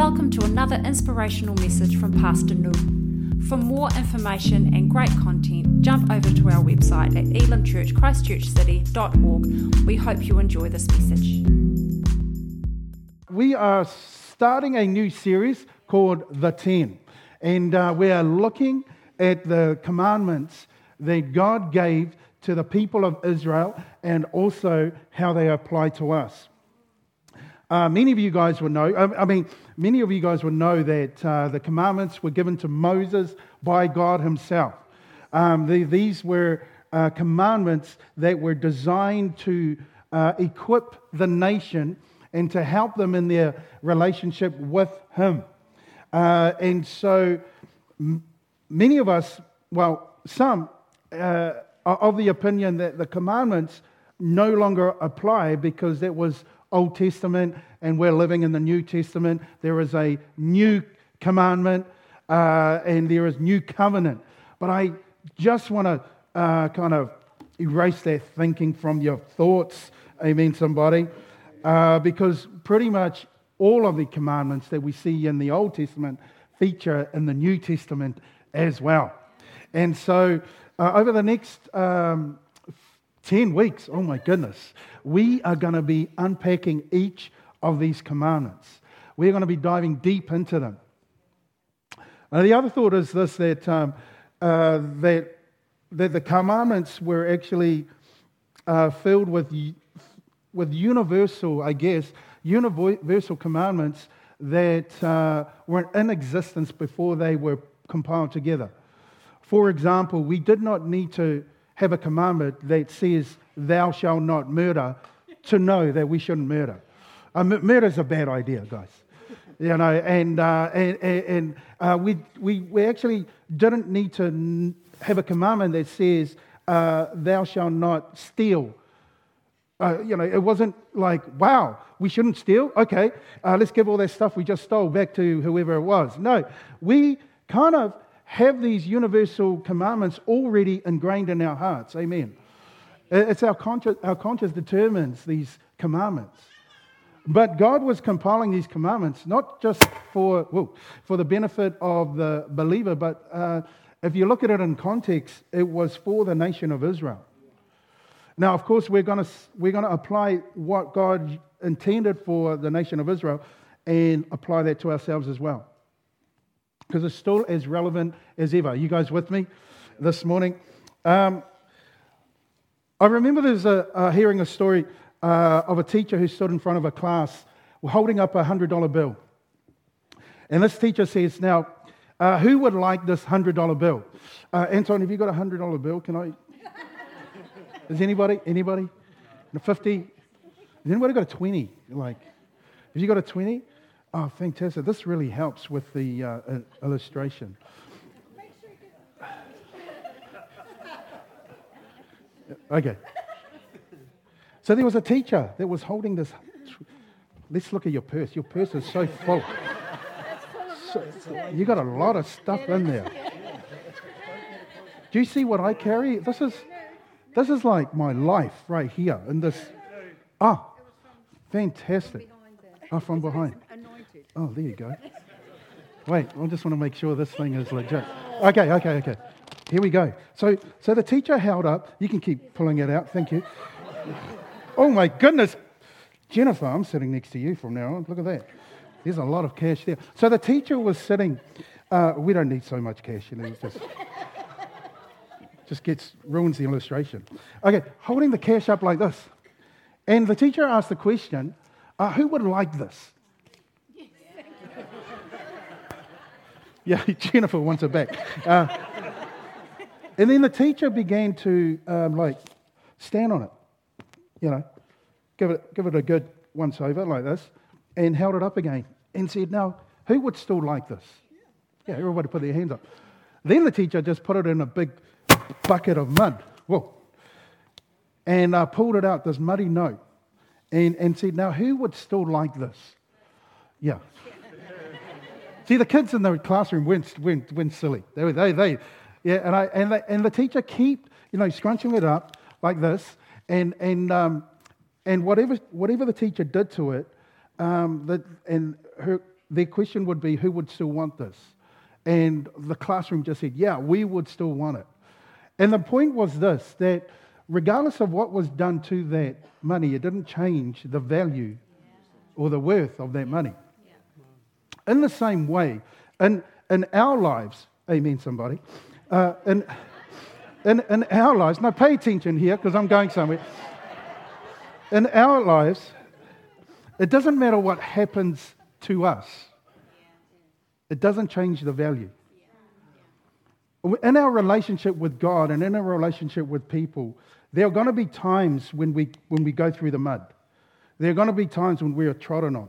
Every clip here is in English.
Welcome to another inspirational message from Pastor Nu. For more information and great content, jump over to our website at elimchurchchristchurchcity.org. We hope you enjoy this message. We are starting a new series called The Ten, and uh, we are looking at the commandments that God gave to the people of Israel and also how they apply to us. Uh, many of you guys would know, I, I mean, many of you guys would know that uh, the commandments were given to Moses by God Himself. Um, the, these were uh, commandments that were designed to uh, equip the nation and to help them in their relationship with Him. Uh, and so, m- many of us, well, some, uh, are of the opinion that the commandments no longer apply because that was Old Testament and we're living in the New Testament. There is a new commandment uh, and there is new covenant. But I just want to uh, kind of erase that thinking from your thoughts. Amen, somebody. Uh, because pretty much all of the commandments that we see in the Old Testament feature in the New Testament as well. And so uh, over the next um, 10 weeks, oh my goodness, we are going to be unpacking each of these commandments. We're going to be diving deep into them. Now, the other thought is this that, um, uh, that, that the commandments were actually uh, filled with, with universal, I guess, universal commandments that uh, were in existence before they were compiled together. For example, we did not need to have a commandment that says, Thou shalt not murder, to know that we shouldn't murder. Uh, murder is a bad idea, guys. You know, and, uh, and, and uh, we, we, we actually didn't need to have a commandment that says, uh, Thou shalt not steal. Uh, you know, it wasn't like, wow, we shouldn't steal. Okay, uh, let's give all that stuff we just stole back to whoever it was. No, we kind of have these universal commandments already ingrained in our hearts. Amen. It's our conscience, our conscience determines these commandments. But God was compiling these commandments not just for, whoa, for the benefit of the believer, but uh, if you look at it in context, it was for the nation of Israel. Now, of course, we're going we're to apply what God intended for the nation of Israel and apply that to ourselves as well because it's still as relevant as ever. You guys with me this morning? Um, I remember there's a, hearing a story uh, of a teacher who stood in front of a class holding up a $100 bill. And this teacher says, Now, uh, who would like this $100 bill? Uh, Anton, have you got a $100 bill? Can I? Is anybody? Anybody? A 50? Has anybody got a 20? Like, have you got a 20? Oh, fantastic. This really helps with the uh, illustration. Okay. So there was a teacher that was holding this. Let's look at your purse. Your purse is so full. So, you got a lot of stuff in there. Do you see what I carry? This is, this is like my life right here in this. Ah, fantastic. Oh, from behind. Oh, there you go. Wait, I just want to make sure this thing is legit. Okay, okay, okay. Here we go. So, so the teacher held up. You can keep pulling it out. Thank you. Oh my goodness, Jennifer, I'm sitting next to you from now on. Look at that. There's a lot of cash there. So the teacher was sitting. Uh, we don't need so much cash, you know. Just, just gets ruins the illustration. Okay, holding the cash up like this, and the teacher asked the question, uh, "Who would like this?" Yeah, Jennifer wants it back. Uh, and then the teacher began to um, like stand on it, you know, give it, give it a good once over like this, and held it up again and said, Now, who would still like this? Yeah, everybody put their hands up. Then the teacher just put it in a big bucket of mud. Whoa. And uh, pulled it out, this muddy note, and, and said, Now, who would still like this? Yeah, See, the kids in the classroom went, went, went silly. They, they, they, yeah, and, I, and, they, and the teacher keep, you know, scrunching it up like this, and, and, um, and whatever, whatever the teacher did to it, um, the, and her, their question would be, who would still want this? And the classroom just said, yeah, we would still want it. And the point was this that regardless of what was done to that money, it didn't change the value or the worth of that money. In the same way, in, in our lives, amen, somebody, uh, in, in, in our lives, now pay attention here because I'm going somewhere. In our lives, it doesn't matter what happens to us, it doesn't change the value. In our relationship with God and in our relationship with people, there are going to be times when we, when we go through the mud. There are going to be times when we are trodden on.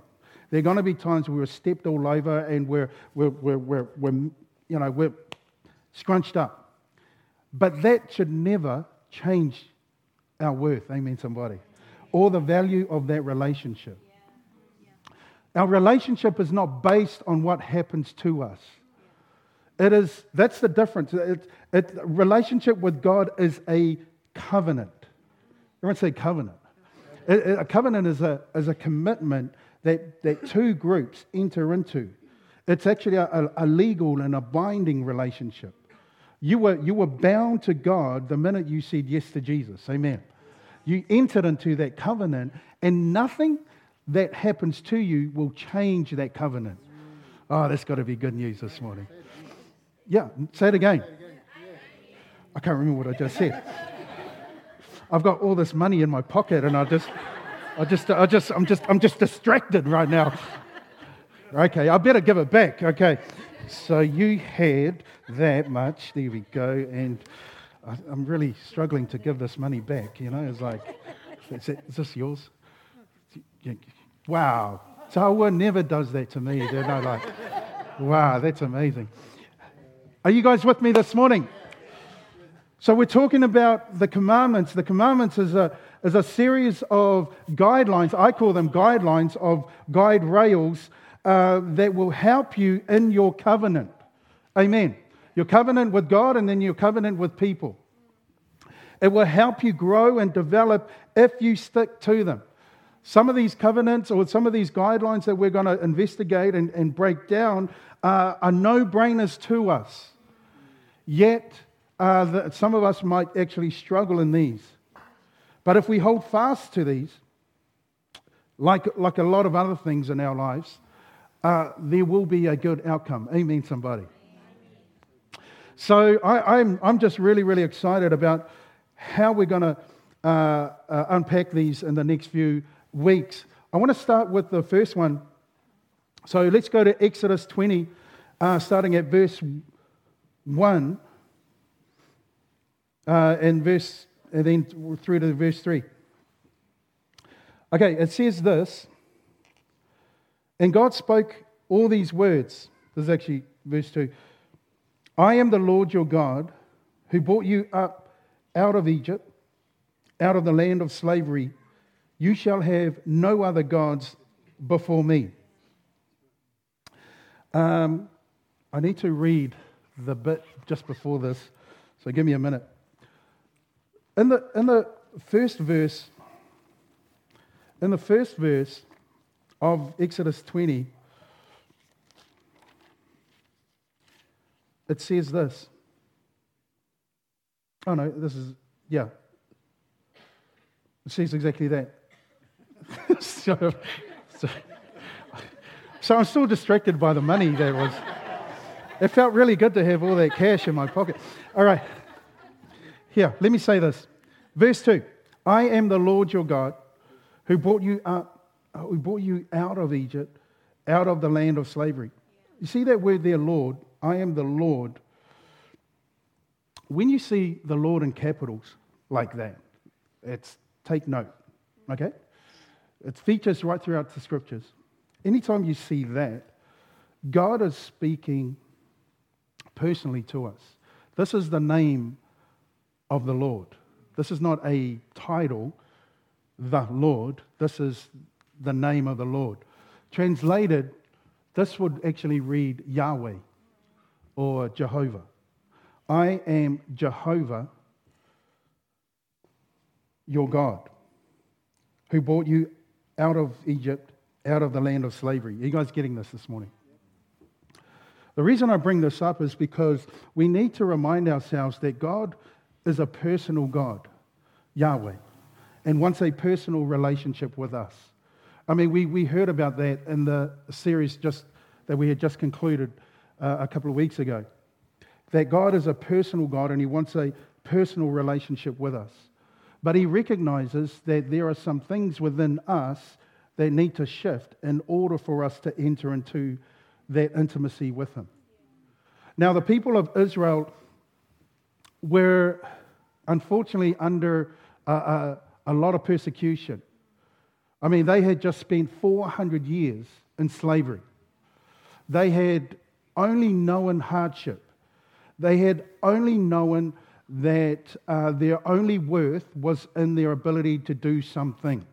There are going to be times where we're stepped all over and we're, we're, we're, we're, we're, you know, we're scrunched up. But that should never change our worth. Amen, somebody. Or the value of that relationship. Our relationship is not based on what happens to us. It is, that's the difference. It, it, relationship with God is a covenant. Everyone say covenant. It, a covenant is a, is a commitment that, that two groups enter into. It's actually a, a legal and a binding relationship. You were, you were bound to God the minute you said yes to Jesus. Amen. You entered into that covenant, and nothing that happens to you will change that covenant. Oh, that's got to be good news this morning. Yeah, say it again. I can't remember what I just said. I've got all this money in my pocket, and I just, I just, I just, I'm just, I'm just distracted right now. Okay, I better give it back. Okay, so you had that much. There we go, and I'm really struggling to give this money back. You know, it's like, is, it, is this yours? Wow. Tawa never does that to me. You know, like, wow, that's amazing. Are you guys with me this morning? So we're talking about the commandments. The commandments is a, is a series of guidelines. I call them guidelines of guide rails uh, that will help you in your covenant. Amen. Your covenant with God and then your covenant with people. It will help you grow and develop if you stick to them. Some of these covenants or some of these guidelines that we're going to investigate and, and break down uh, are no brainers to us. Yet, uh, the, some of us might actually struggle in these. But if we hold fast to these, like, like a lot of other things in our lives, uh, there will be a good outcome. Amen, somebody. So I, am I'm, I'm just really, really excited about how we're going to uh, uh, unpack these in the next few weeks. I want to start with the first one. So let's go to Exodus 20, uh, starting at verse 1, uh, and, verse, and then through to verse 3. Okay, it says this And God spoke all these words. This is actually verse 2. I am the Lord your God who brought you up out of Egypt, out of the land of slavery. You shall have no other gods before me. Um, I need to read the bit just before this, so give me a minute. In the, in the first verse, in the first verse of Exodus 20, it says this. Oh no, this is, yeah. It says exactly that. so, so, so, I'm still distracted by the money that was. It felt really good to have all that cash in my pocket. All right. Here, let me say this. Verse 2 I am the Lord your God who brought you up, uh, who brought you out of Egypt, out of the land of slavery. You see that word there, Lord? I am the Lord. When you see the Lord in capitals like that, it's take note, okay? It features right throughout the scriptures. Anytime you see that, God is speaking personally to us. This is the name of the Lord. This is not a title, the Lord. This is the name of the Lord. Translated, this would actually read Yahweh or Jehovah. I am Jehovah, your God, who brought you out of Egypt, out of the land of slavery. Are you guys getting this this morning? The reason I bring this up is because we need to remind ourselves that God is a personal God, Yahweh, and wants a personal relationship with us. I mean, we, we heard about that in the series just that we had just concluded uh, a couple of weeks ago. That God is a personal God and He wants a personal relationship with us. But He recognizes that there are some things within us that need to shift in order for us to enter into that intimacy with Him. Now, the people of Israel were unfortunately under a, a, a lot of persecution. I mean, they had just spent 400 years in slavery. They had only known hardship. They had only known that uh, their only worth was in their ability to do something.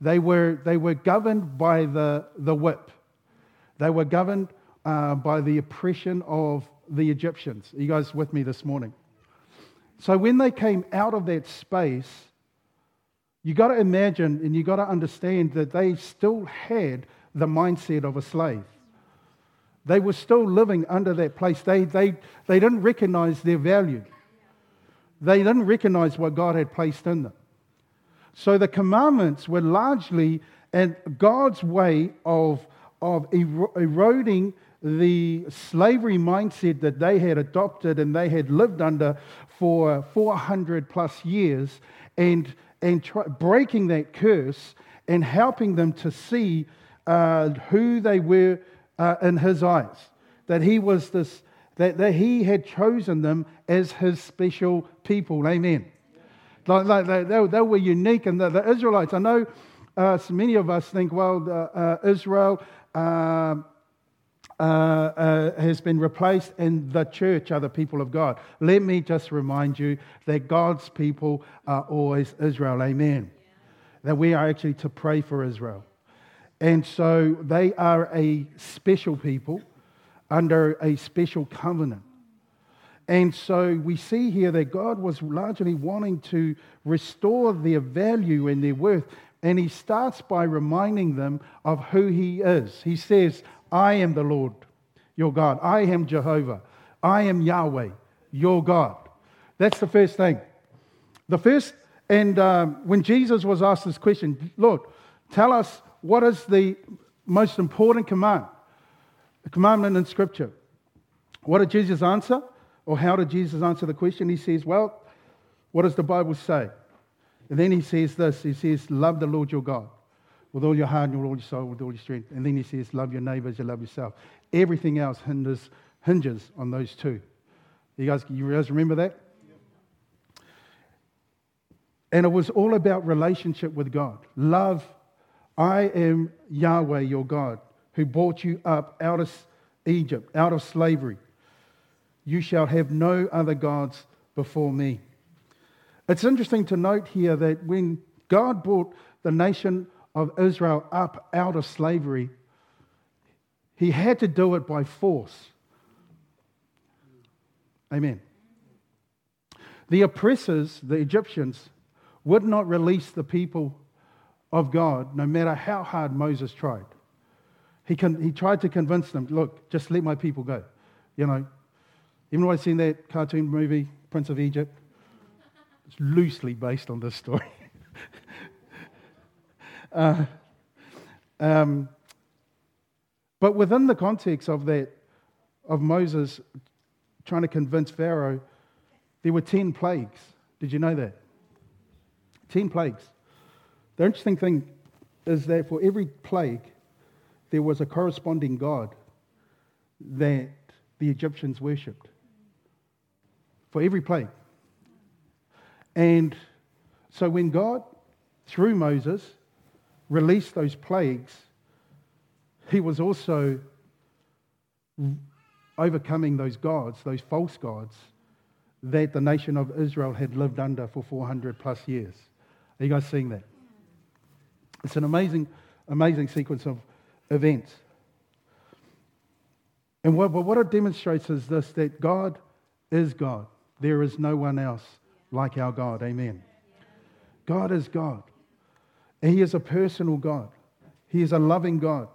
They were, they were governed by the, the whip. They were governed uh, by the oppression of the Egyptians. Are you guys with me this morning? So when they came out of that space, you got to imagine and you got to understand that they still had the mindset of a slave. They were still living under that place. They, they, they didn't recognize their value. They didn't recognize what God had placed in them. So the commandments were largely and God's way of, of eroding the slavery mindset that they had adopted and they had lived under for 400 plus years and, and try, breaking that curse and helping them to see uh, who they were uh, in his eyes. That he was this, that, that he had chosen them as his special people. Amen. Like, like they, they, they, were unique. And the, the Israelites, I know uh, so many of us think, well, uh, Israel. Uh, uh, has been replaced, and the church are the people of God. Let me just remind you that God's people are always Israel. Amen. That we are actually to pray for Israel. And so they are a special people under a special covenant. And so we see here that God was largely wanting to restore their value and their worth. And he starts by reminding them of who he is. He says, I am the Lord, your God. I am Jehovah. I am Yahweh, your God. That's the first thing. The first, and um, when Jesus was asked this question, Lord, tell us what is the most important command? The commandment in Scripture. What did Jesus answer? Or how did Jesus answer the question? He says, Well, what does the Bible say? And then he says this He says, Love the Lord your God with all your heart and with all your soul, with all your strength. And then he says, Love your neighbor as you love yourself. Everything else hinders, hinges on those two. You guys, you guys remember that? And it was all about relationship with God. Love I am Yahweh your God, who brought you up out of Egypt, out of slavery. You shall have no other gods before me. It's interesting to note here that when God brought the nation of Israel up out of slavery, he had to do it by force. Amen. The oppressors, the Egyptians, would not release the people of God, no matter how hard Moses tried. He, con- he tried to convince them, look, just let my people go. You know, even though I've seen that cartoon movie, Prince of Egypt, it's loosely based on this story. Uh, um, but within the context of that, of Moses trying to convince Pharaoh, there were 10 plagues. Did you know that? 10 plagues. The interesting thing is that for every plague, there was a corresponding god that the Egyptians worshipped. For every plague. And so when God, through Moses, released those plagues, he was also overcoming those gods, those false gods that the nation of Israel had lived under for 400 plus years. Are you guys seeing that? It's an amazing, amazing sequence of events. And what, what it demonstrates is this that God is God. There is no one else like our God. Amen. God is God. He is a personal God. He is a loving God.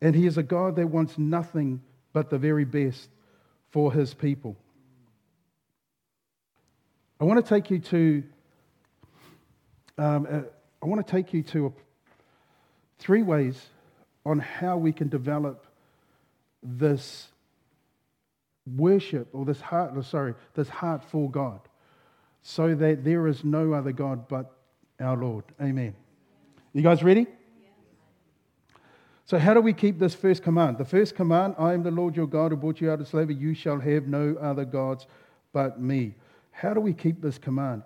And He is a God that wants nothing but the very best for His people. I want to take you to, um, uh, I want to take you to a, three ways on how we can develop this worship or this heart, oh, sorry, this heart for God, so that there is no other God but our Lord. Amen. You guys ready? So, how do we keep this first command? The first command I am the Lord your God who brought you out of slavery. You shall have no other gods but me. How do we keep this command?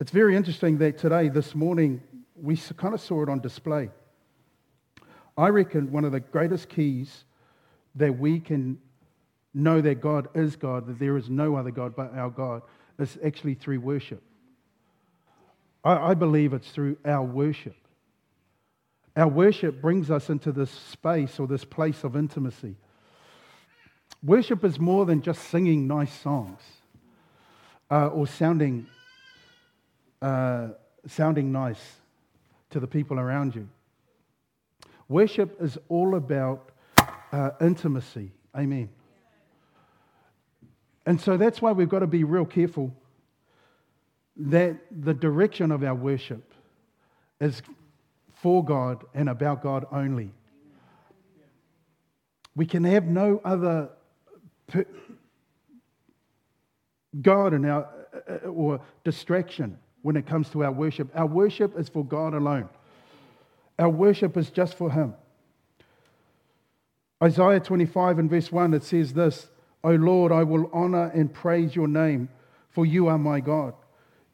It's very interesting that today, this morning, we kind of saw it on display. I reckon one of the greatest keys that we can know that God is God, that there is no other God but our God, is actually through worship. I, I believe it's through our worship. Our worship brings us into this space or this place of intimacy. Worship is more than just singing nice songs uh, or sounding, uh, sounding nice to the people around you. Worship is all about uh, intimacy. Amen. And so that's why we've got to be real careful that the direction of our worship is for God and about God only. We can have no other God in our uh, or distraction when it comes to our worship. Our worship is for God alone. Our worship is just for Him. Isaiah 25 and verse 1, it says this O Lord, I will honor and praise your name, for you are my God.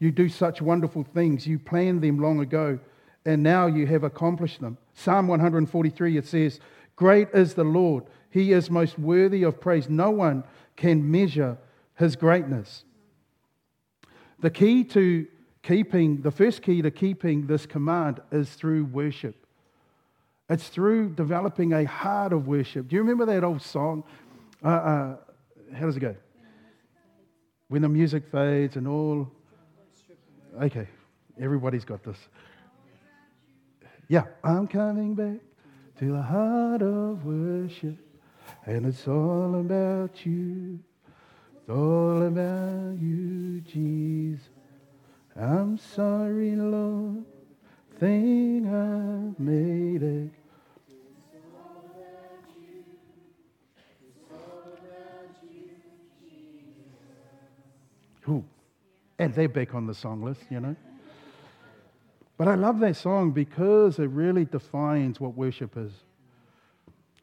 You do such wonderful things. You planned them long ago, and now you have accomplished them. Psalm 143, it says, Great is the Lord. He is most worthy of praise. No one can measure his greatness. The key to keeping, the first key to keeping this command is through worship. It's through developing a heart of worship. Do you remember that old song? Uh, uh, how does it go? When the music fades and all. Okay, everybody's got this. Yeah, I'm coming back to the heart of worship, and it's all about you. It's all about you, Jesus. I'm sorry, Lord, thing I've made it. Ooh. And they're back on the song list, you know. But I love that song because it really defines what worship is.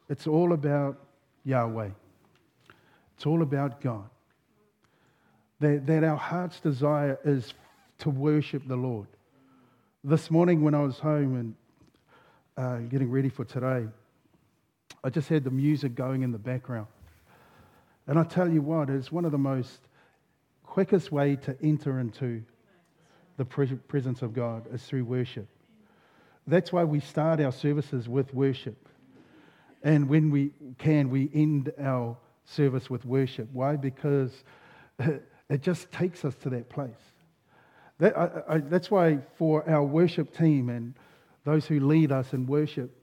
It's all about Yahweh, it's all about God. That, that our heart's desire is to worship the Lord. This morning, when I was home and uh, getting ready for today, I just had the music going in the background. And I tell you what, it's one of the most quickest way to enter into the presence of God is through worship. That's why we start our services with worship. And when we can, we end our service with worship. Why? Because it just takes us to that place. That, I, I, that's why, for our worship team and those who lead us in worship,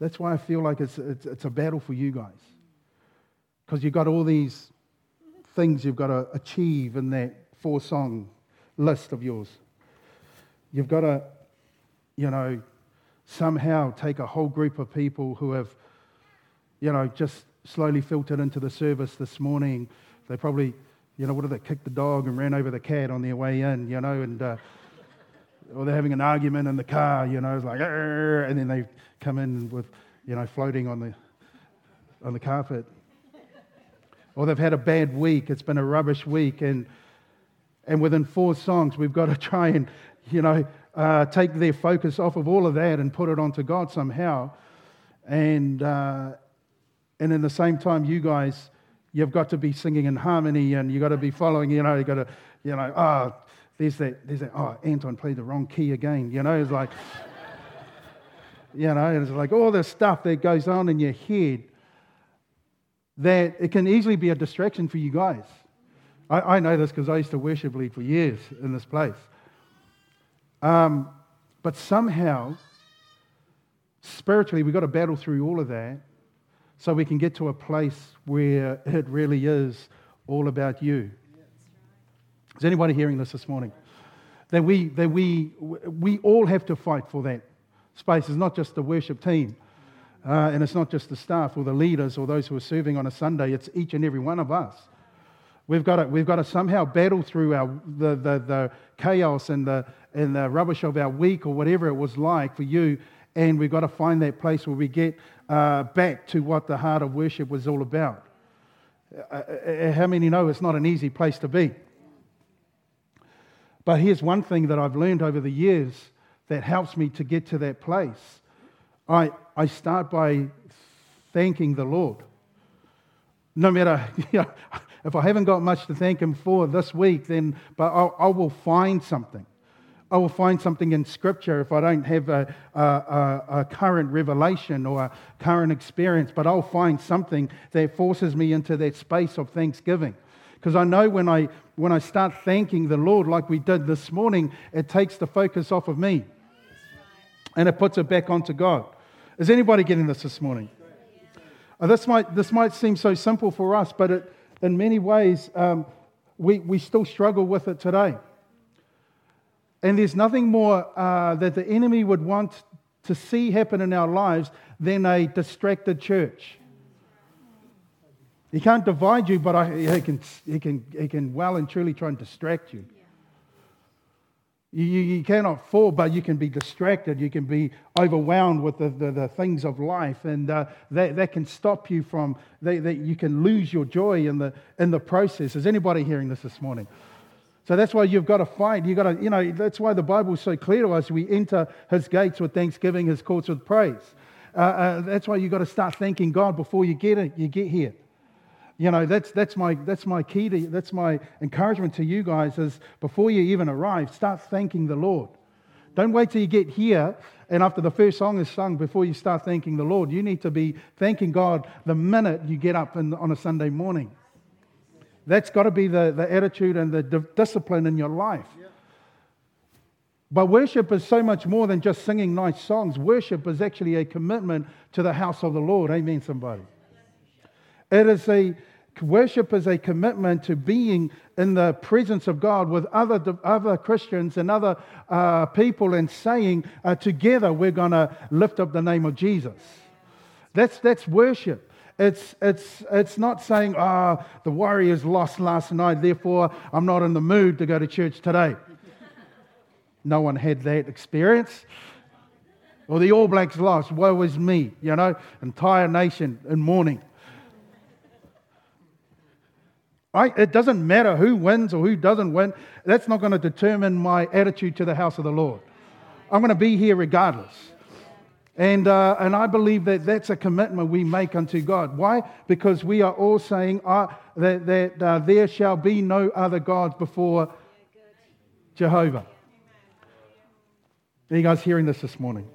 that's why I feel like it's, it's, it's a battle for you guys. Because you've got all these things you've got to achieve in that four song list of yours. You've got to, you know, somehow take a whole group of people who have, you know, just slowly filtered into the service this morning. They probably, you know, what did they kicked the dog and ran over the cat on their way in, you know, and, uh, or they're having an argument in the car, you know, it's like, and then they come in with, you know, floating on the, on the carpet or they've had a bad week, it's been a rubbish week, and, and within four songs, we've got to try and, you know, uh, take their focus off of all of that and put it onto God somehow. And, uh, and in the same time, you guys, you've got to be singing in harmony and you've got to be following, you know, you've got to, you know, oh, there's that, there's that, oh, Anton played the wrong key again. You know, it's like, you know, it's like all this stuff that goes on in your head that it can easily be a distraction for you guys. I, I know this because I used to worship lead for years in this place. Um, But somehow, spiritually, we've got to battle through all of that so we can get to a place where it really is all about you. Is anybody hearing this this morning? That we, that we, we all have to fight for that space. It's not just the worship team, uh, and it's not just the staff or the leaders or those who are serving on a Sunday. It's each and every one of us. We've got to, we've got to somehow battle through our, the, the, the chaos and the, and the rubbish of our week or whatever it was like for you, and we've got to find that place where we get uh, back to what the heart of worship was all about. Uh, uh, how many know it's not an easy place to be? But here's one thing that I've learned over the years that helps me to get to that place. I, I start by thanking the Lord. No matter, you know, if I haven't got much to thank Him for this week, then but I'll, I will find something. I will find something in Scripture if I don't have a, a, a, current revelation or a current experience, but I'll find something that forces me into that space of thanksgiving. Because I know when I, when I start thanking the Lord, like we did this morning, it takes the focus off of me and it puts it back onto God. Is anybody getting this this morning? Uh, this, might, this might seem so simple for us, but it, in many ways, um, we, we still struggle with it today. And there's nothing more uh, that the enemy would want to see happen in our lives than a distracted church. He can't divide you, but I, he, can, he, can, he can well and truly try and distract you. You, you, cannot fall, but you can be distracted. You can be overwhelmed with the, the, the things of life, and uh, that, that can stop you from, that, that you can lose your joy in the, in the process. Is anybody hearing this this morning? So that's why you've got to fight. You've got to, you know, that's why the Bible is so clear to us. We enter his gates with thanksgiving, his courts with praise. Uh, uh, that's why you've got to start thanking God before you get it, you get here. You know, that's, that's, my, that's my key to, that's my encouragement to you guys is before you even arrive, start thanking the Lord. Don't wait till you get here and after the first song is sung before you start thanking the Lord. You need to be thanking God the minute you get up in, on a Sunday morning. That's got to be the, the attitude and the discipline in your life. But worship is so much more than just singing nice songs. Worship is actually a commitment to the house of the Lord. Amen, somebody. It is a worship is a commitment to being in the presence of God with other, other Christians and other uh, people and saying, uh, together we're going to lift up the name of Jesus. That's, that's worship. It's, it's, it's not saying, ah, oh, the Warriors lost last night, therefore I'm not in the mood to go to church today. no one had that experience. Or the All Blacks lost, woe is me, you know, entire nation in mourning. Right? It doesn't matter who wins or who doesn't win. That's not going to determine my attitude to the house of the Lord. I'm going to be here regardless. And, uh, and I believe that that's a commitment we make unto God. Why? Because we are all saying uh, that, that uh, there shall be no other gods before Jehovah. Are you guys hearing this this morning?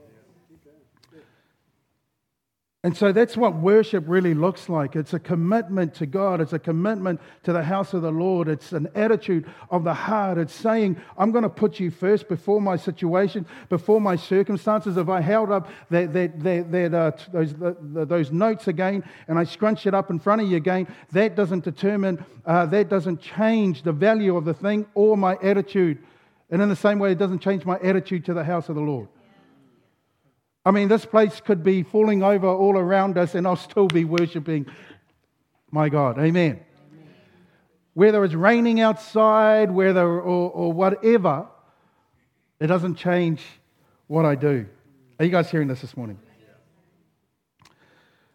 And so that's what worship really looks like. It's a commitment to God. It's a commitment to the house of the Lord. It's an attitude of the heart. It's saying, I'm going to put you first before my situation, before my circumstances. If I held up that, that, that, that uh, those, the, those notes again and I scrunch it up in front of you again, that doesn't determine, uh, that doesn't change the value of the thing or my attitude. And in the same way, it doesn't change my attitude to the house of the Lord. I mean, this place could be falling over all around us, and I'll still be worshiping my God. Amen. Amen. Whether it's raining outside, whether or, or whatever, it doesn't change what I do. Are you guys hearing this this morning?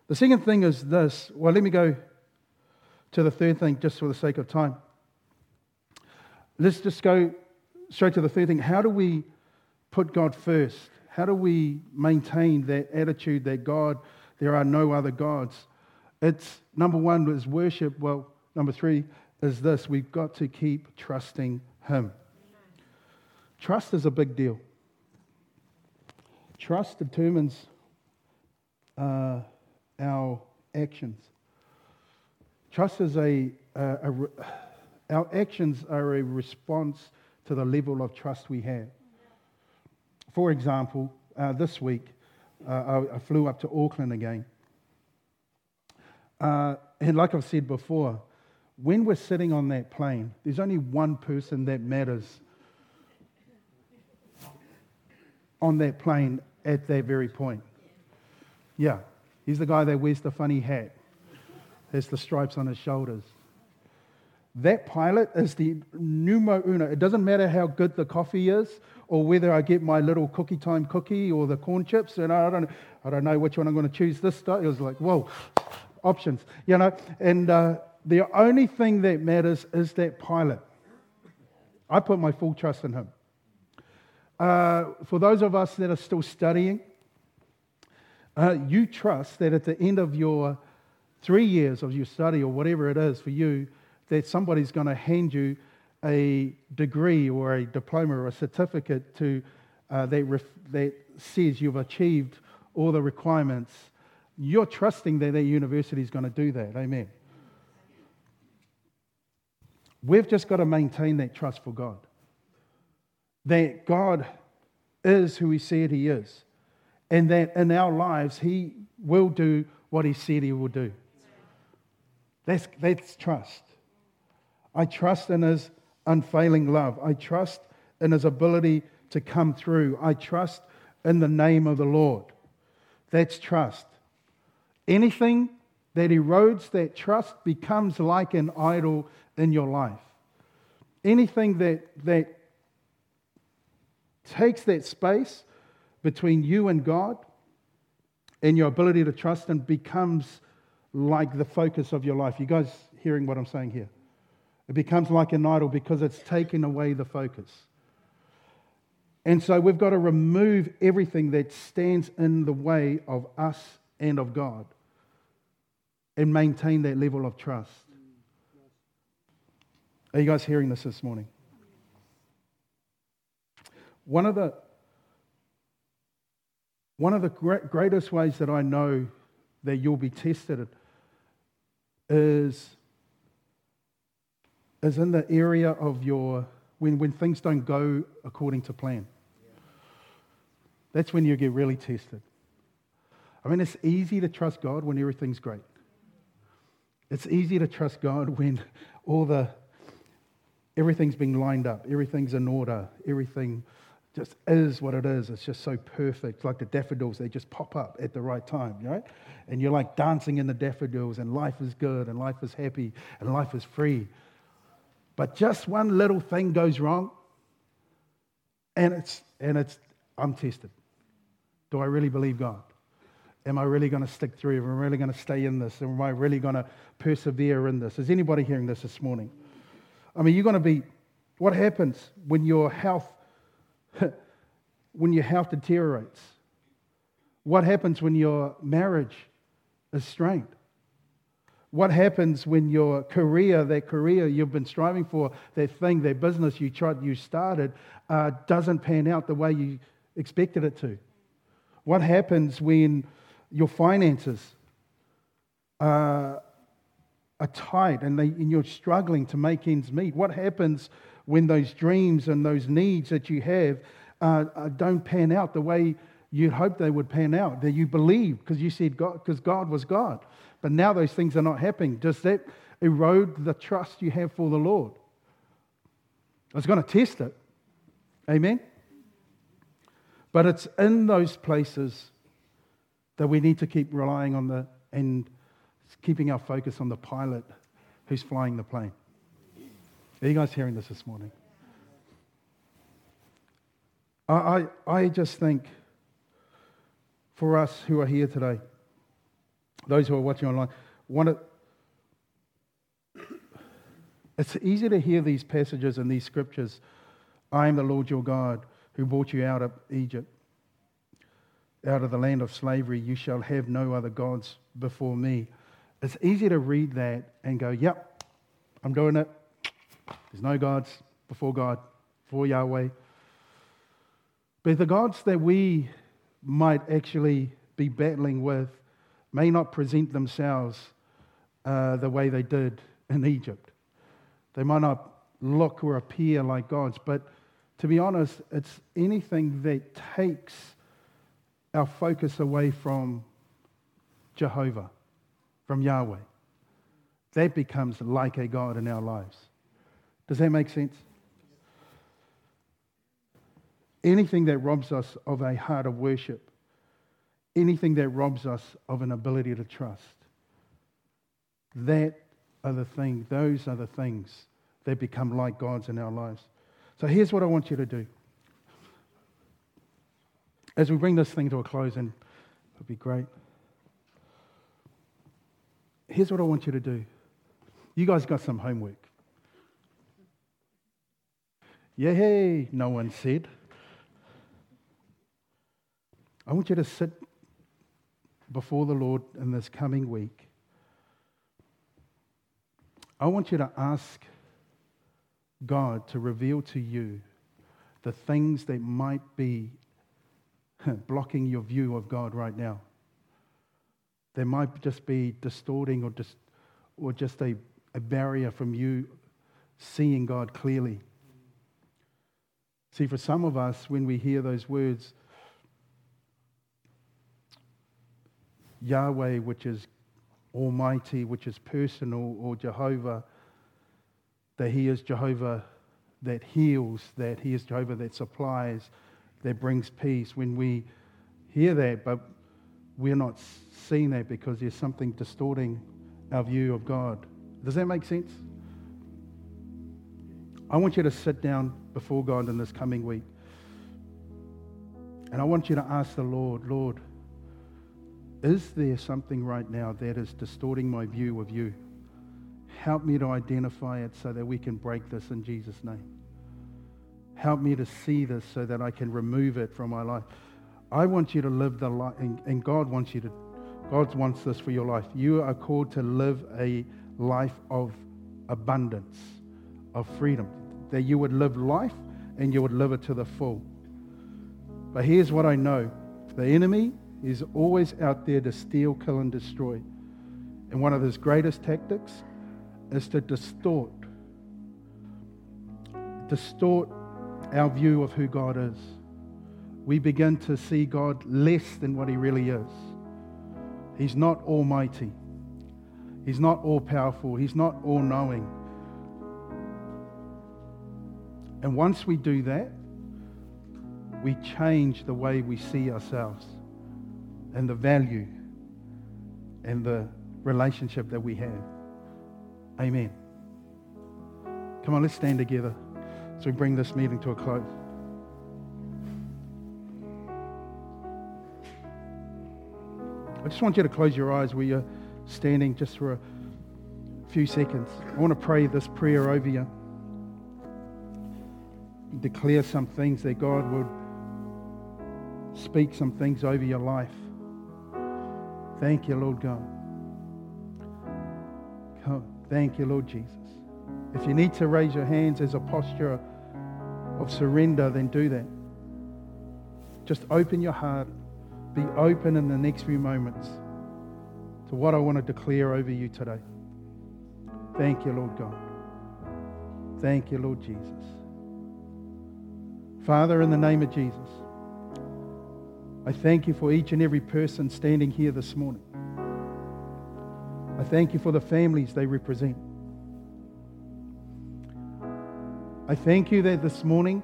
The second thing is this. Well, let me go to the third thing just for the sake of time. Let's just go straight to the third thing. How do we put God first? How do we maintain that attitude that God, there are no other gods? It's number one is worship. Well, number three is this we've got to keep trusting Him. Trust is a big deal. Trust determines uh, our actions. Trust is a, a, a, our actions are a response to the level of trust we have. For example, uh, this week, uh, I, I, flew up to Auckland again. Uh, and like I've said before, when we're sitting on that plane, there's only one person that matters on that plane at that very point. Yeah, he's the guy that wears the funny hat, has the stripes on his shoulders. That pilot is the numero uno. It doesn't matter how good the coffee is or whether I get my little cookie time cookie or the corn chips. And I don't, I don't know which one I'm going to choose this time. It was like, whoa, options, you know. And uh, the only thing that matters is that pilot. I put my full trust in him. Uh, for those of us that are still studying, uh, you trust that at the end of your three years of your study or whatever it is for you, that somebody's going to hand you a degree or a diploma or a certificate to, uh, that, ref- that says you've achieved all the requirements. You're trusting that that university is going to do that. Amen. We've just got to maintain that trust for God. That God is who He said He is. And that in our lives, He will do what He said He will do. That's, that's trust. I trust in his unfailing love. I trust in his ability to come through. I trust in the name of the Lord. That's trust. Anything that erodes that trust becomes like an idol in your life. Anything that, that takes that space between you and God and your ability to trust and becomes like the focus of your life. You guys hearing what I'm saying here? It becomes like an idol because it's taken away the focus. And so we've got to remove everything that stands in the way of us and of God and maintain that level of trust. Are you guys hearing this this morning? One of the, one of the greatest ways that I know that you'll be tested is is in the area of your, when, when things don't go according to plan. That's when you get really tested. I mean, it's easy to trust God when everything's great. It's easy to trust God when all the, everything's being lined up, everything's in order, everything just is what it is. It's just so perfect. Like the daffodils, they just pop up at the right time, right? And you're like dancing in the daffodils, and life is good, and life is happy, and life is free. But just one little thing goes wrong, and it's, and it's, I'm tested. Do I really believe God? Am I really going to stick through? Am I really going to stay in this? Am I really going to persevere in this? Is anybody hearing this this morning? I mean, you're going to be, what happens when your health, when your health deteriorates? What happens when your marriage is strained? What happens when your career, that career you've been striving for, that thing, that business you tried, you started, uh, doesn't pan out the way you expected it to? What happens when your finances uh, are tight and, they, and you're struggling to make ends meet? What happens when those dreams and those needs that you have uh, uh don't pan out the way you'd hoped they would pan out, that you believed because you said God, because God was God? But now those things are not happening. Does that erode the trust you have for the Lord? I was going to test it. Amen? But it's in those places that we need to keep relying on the and keeping our focus on the pilot who's flying the plane. Are you guys hearing this this morning? I, I, I just think for us who are here today, those who are watching online, want to, it's easy to hear these passages and these scriptures. I am the Lord your God who brought you out of Egypt, out of the land of slavery. You shall have no other gods before me. It's easy to read that and go, yep, I'm doing it. There's no gods before God, before Yahweh. But the gods that we might actually be battling with may not present themselves uh, the way they did in Egypt. They might not look or appear like gods, but to be honest, it's anything that takes our focus away from Jehovah, from Yahweh. That becomes like a God in our lives. Does that make sense? Anything that robs us of a heart of worship, anything that robs us of an ability to trust, that are the thing, those are the things that become like gods in our lives. So here's what I want you to do. As we bring this thing to a close, and it'll be great. Here's what I want you to do. You guys got some homework. Yay, no one said. I want you to sit before the Lord in this coming week. I want you to ask God to reveal to you the things that might be blocking your view of God right now. There might just be distorting or just, or just a, a barrier from you seeing God clearly. See, for some of us, when we hear those words, Yahweh, which is Almighty, which is personal, or Jehovah, that He is Jehovah that heals, that He is Jehovah that supplies, that brings peace. When we hear that, but we're not seeing that because there's something distorting our view of God. Does that make sense? I want you to sit down before God in this coming week. And I want you to ask the Lord, Lord, is there something right now that is distorting my view of you? Help me to identify it so that we can break this in Jesus' name. Help me to see this so that I can remove it from my life. I want you to live the life, and, and God wants you to, God wants this for your life. You are called to live a life of abundance, of freedom. That you would live life and you would live it to the full. But here's what I know the enemy is always out there to steal, kill, and destroy. And one of his greatest tactics is to distort, distort our view of who God is. We begin to see God less than what he really is. He's not almighty. He's not all powerful. He's not all knowing. And once we do that, we change the way we see ourselves and the value and the relationship that we have. Amen. Come on, let's stand together as we bring this meeting to a close. I just want you to close your eyes where you're standing just for a few seconds. I want to pray this prayer over you. Declare some things that God would speak some things over your life. Thank you, Lord God. Come. Thank you, Lord Jesus. If you need to raise your hands as a posture of surrender, then do that. Just open your heart. Be open in the next few moments to what I want to declare over you today. Thank you, Lord God. Thank you, Lord Jesus. Father, in the name of Jesus, I thank you for each and every person standing here this morning. I thank you for the families they represent. I thank you that this morning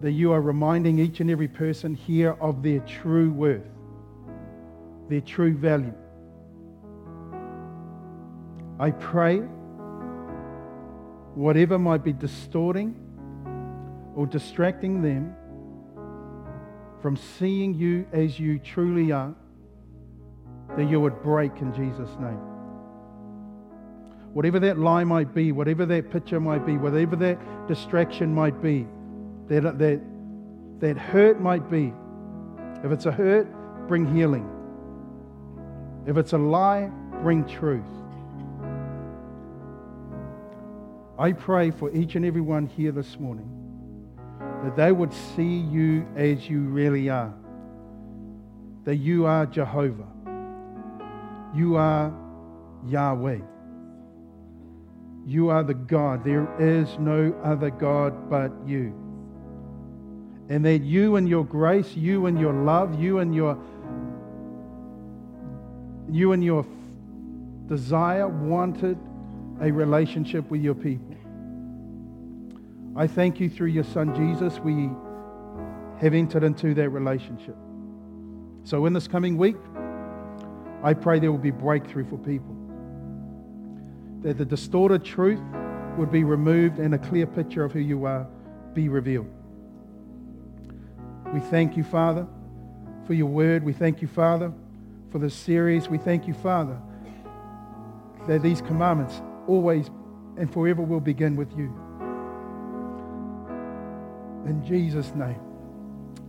that you are reminding each and every person here of their true worth, their true value. I pray whatever might be distorting or distracting them from seeing you as you truly are, that you would break in Jesus' name whatever that lie might be, whatever that picture might be, whatever that distraction might be, that, that, that hurt might be. If it's a hurt, bring healing. If it's a lie, bring truth. I pray for each and every one here this morning that they would see you as you really are. That you are Jehovah. You are Yahweh. You are the God. There is no other God but you. And that you and your grace, you and your love, you and your you and your desire wanted a relationship with your people. I thank you through your son Jesus, we have entered into that relationship. So in this coming week, I pray there will be breakthrough for people. That the distorted truth would be removed and a clear picture of who you are be revealed. We thank you, Father, for your word. We thank you, Father, for this series. We thank you, Father, that these commandments always and forever will begin with you. In Jesus' name,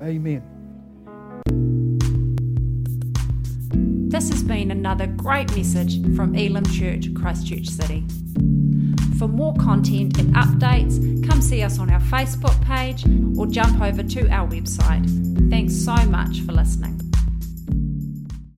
amen. This has been another great message from Elim Church, Christchurch City. For more content and updates, come see us on our Facebook page or jump over to our website. Thanks so much for listening.